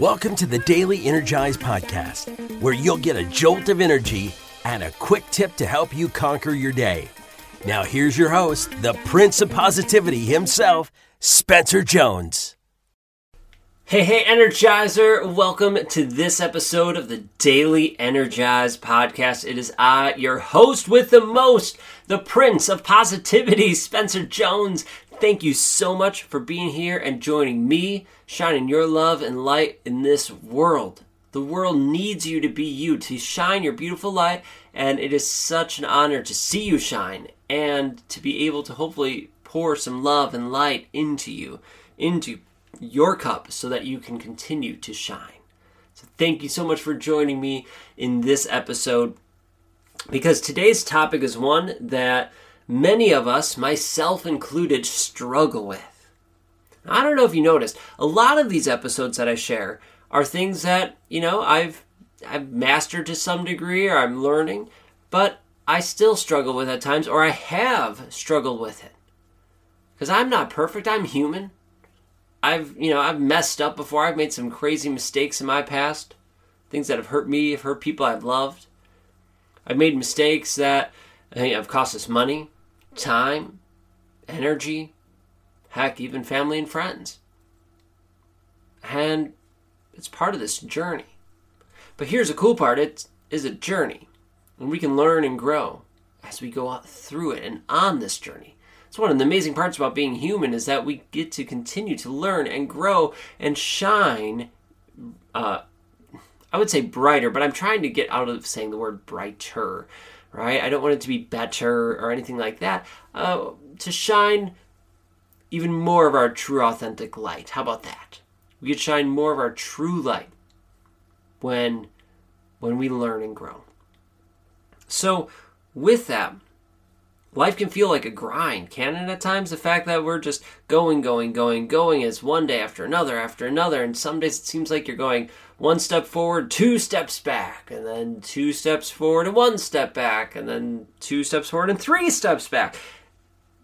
Welcome to the Daily Energize Podcast, where you'll get a jolt of energy and a quick tip to help you conquer your day. Now, here's your host, the Prince of Positivity himself, Spencer Jones. Hey, hey, Energizer! Welcome to this episode of the Daily Energize podcast. It is I, your host with the most, the Prince of Positivity, Spencer Jones. Thank you so much for being here and joining me, shining your love and light in this world. The world needs you to be you, to shine your beautiful light, and it is such an honor to see you shine and to be able to hopefully pour some love and light into you, into your cup so that you can continue to shine. So, thank you so much for joining me in this episode because today's topic is one that many of us, myself included, struggle with. I don't know if you noticed, a lot of these episodes that I share are things that, you know, I've I've mastered to some degree or I'm learning, but I still struggle with at times or I have struggled with it. Cuz I'm not perfect, I'm human. I've, you know, I've messed up before. I've made some crazy mistakes in my past. Things that have hurt me, have hurt people I've loved. I've made mistakes that I think have cost us money, time, energy, heck, even family and friends. And it's part of this journey. But here's the cool part it is a journey. And we can learn and grow as we go through it and on this journey. It's one of the amazing parts about being human is that we get to continue to learn and grow and shine. Uh, I would say brighter, but I'm trying to get out of saying the word brighter, right? I don't want it to be better or anything like that. Uh, to shine even more of our true, authentic light. How about that? We could shine more of our true light when when we learn and grow. So, with that, life can feel like a grind, can it at times? The fact that we're just going, going, going, going is one day after another after another, and some days it seems like you're going one step forward, two steps back, and then two steps forward and one step back, and then two steps forward and three steps back.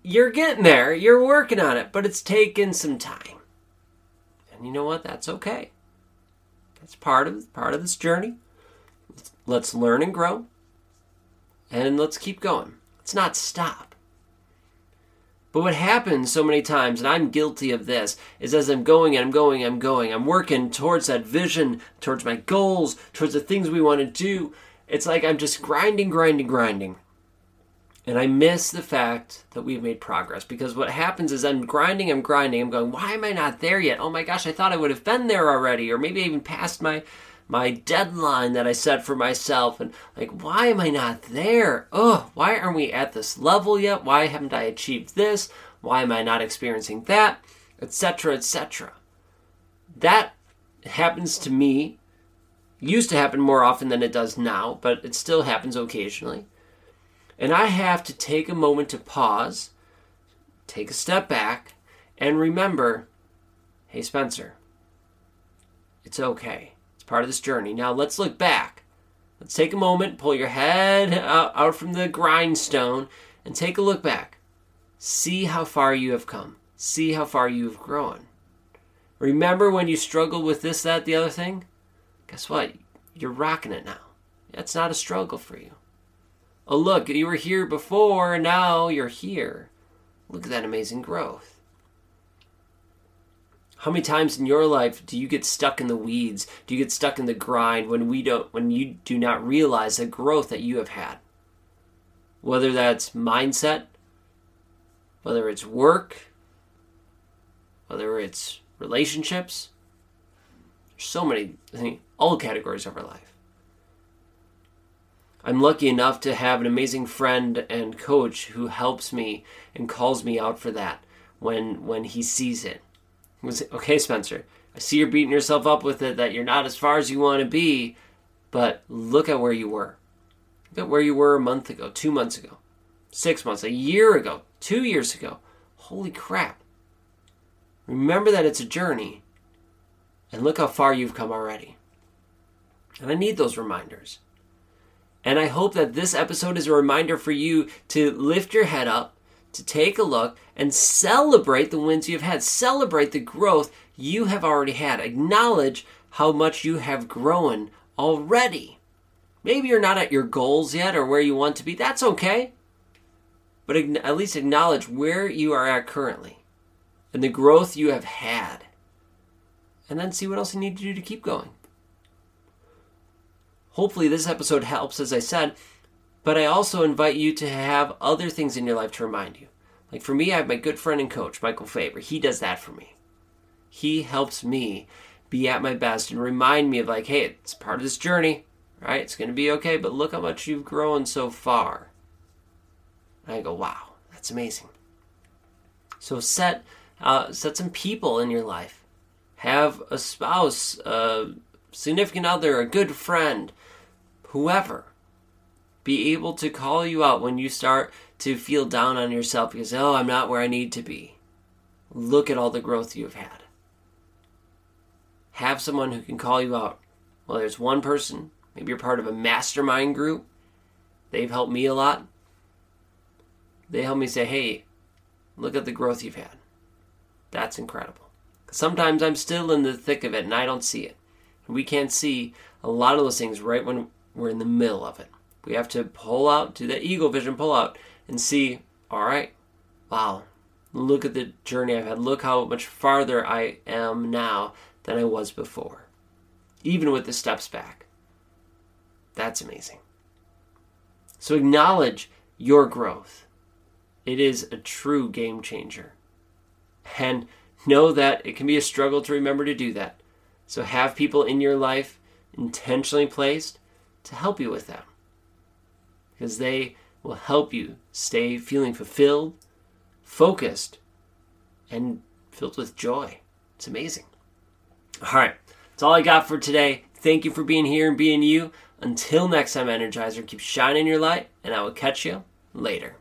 You're getting there, you're working on it, but it's taken some time. And you know what? That's okay. That's part of part of this journey. Let's learn and grow. And let's keep going. Let's not stop. But what happens so many times, and I'm guilty of this, is as I'm going and I'm going, I'm going, I'm working towards that vision, towards my goals, towards the things we want to do. It's like I'm just grinding, grinding, grinding. And I miss the fact that we've made progress because what happens is I'm grinding, I'm grinding, I'm going, why am I not there yet? Oh my gosh, I thought I would have been there already, or maybe even passed my my deadline that I set for myself and like why am I not there? Oh, why aren't we at this level yet? Why haven't I achieved this? Why am I not experiencing that? etc etc. That happens to me used to happen more often than it does now, but it still happens occasionally. And I have to take a moment to pause, take a step back, and remember hey, Spencer, it's okay part of this journey. Now let's look back. Let's take a moment, pull your head out, from the grindstone, and take a look back. See how far you have come. See how far you have grown. Remember when you struggled with this, that, the other thing? Guess what? You're rocking it now. That's not a struggle for you. Oh, look, you were here before, and now you're here. Look at that amazing growth. How many times in your life do you get stuck in the weeds? Do you get stuck in the grind when we don't when you do not realize the growth that you have had? Whether that's mindset, whether it's work, whether it's relationships, there's so many I think all categories of our life. I'm lucky enough to have an amazing friend and coach who helps me and calls me out for that when when he sees it was okay, Spencer. I see you're beating yourself up with it that you're not as far as you want to be, but look at where you were. Look at where you were a month ago, two months ago, six months, a year ago, two years ago. Holy crap. Remember that it's a journey, and look how far you've come already. And I need those reminders. And I hope that this episode is a reminder for you to lift your head up to take a look and celebrate the wins you've had. Celebrate the growth you have already had. Acknowledge how much you have grown already. Maybe you're not at your goals yet or where you want to be. That's okay. But at least acknowledge where you are at currently and the growth you have had. And then see what else you need to do to keep going. Hopefully, this episode helps, as I said, but I also invite you to have other things in your life to remind you. Like for me, I have my good friend and coach, Michael Faber. He does that for me. He helps me be at my best and remind me of, like, hey, it's part of this journey, right? It's going to be okay, but look how much you've grown so far. And I go, wow, that's amazing. So set uh, set some people in your life. Have a spouse, a significant other, a good friend, whoever, be able to call you out when you start to feel down on yourself because, oh, I'm not where I need to be. Look at all the growth you've had. Have someone who can call you out. Well, there's one person, maybe you're part of a mastermind group. They've helped me a lot. They help me say, hey, look at the growth you've had. That's incredible. Sometimes I'm still in the thick of it and I don't see it. We can't see a lot of those things right when we're in the middle of it. We have to pull out, do the eagle vision pull out, and see, all right, wow, look at the journey I've had. Look how much farther I am now than I was before, even with the steps back. That's amazing. So acknowledge your growth. It is a true game changer. And know that it can be a struggle to remember to do that. So have people in your life intentionally placed to help you with that. Because they will help you stay feeling fulfilled, focused, and filled with joy. It's amazing. All right, that's all I got for today. Thank you for being here and being you. Until next time, Energizer, keep shining your light, and I will catch you later.